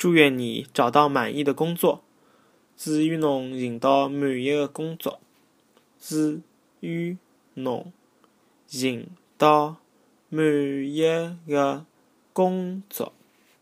祝愿你找到满意的工作。祝愿侬寻到满意的工作。祝愿侬寻到满意的工作。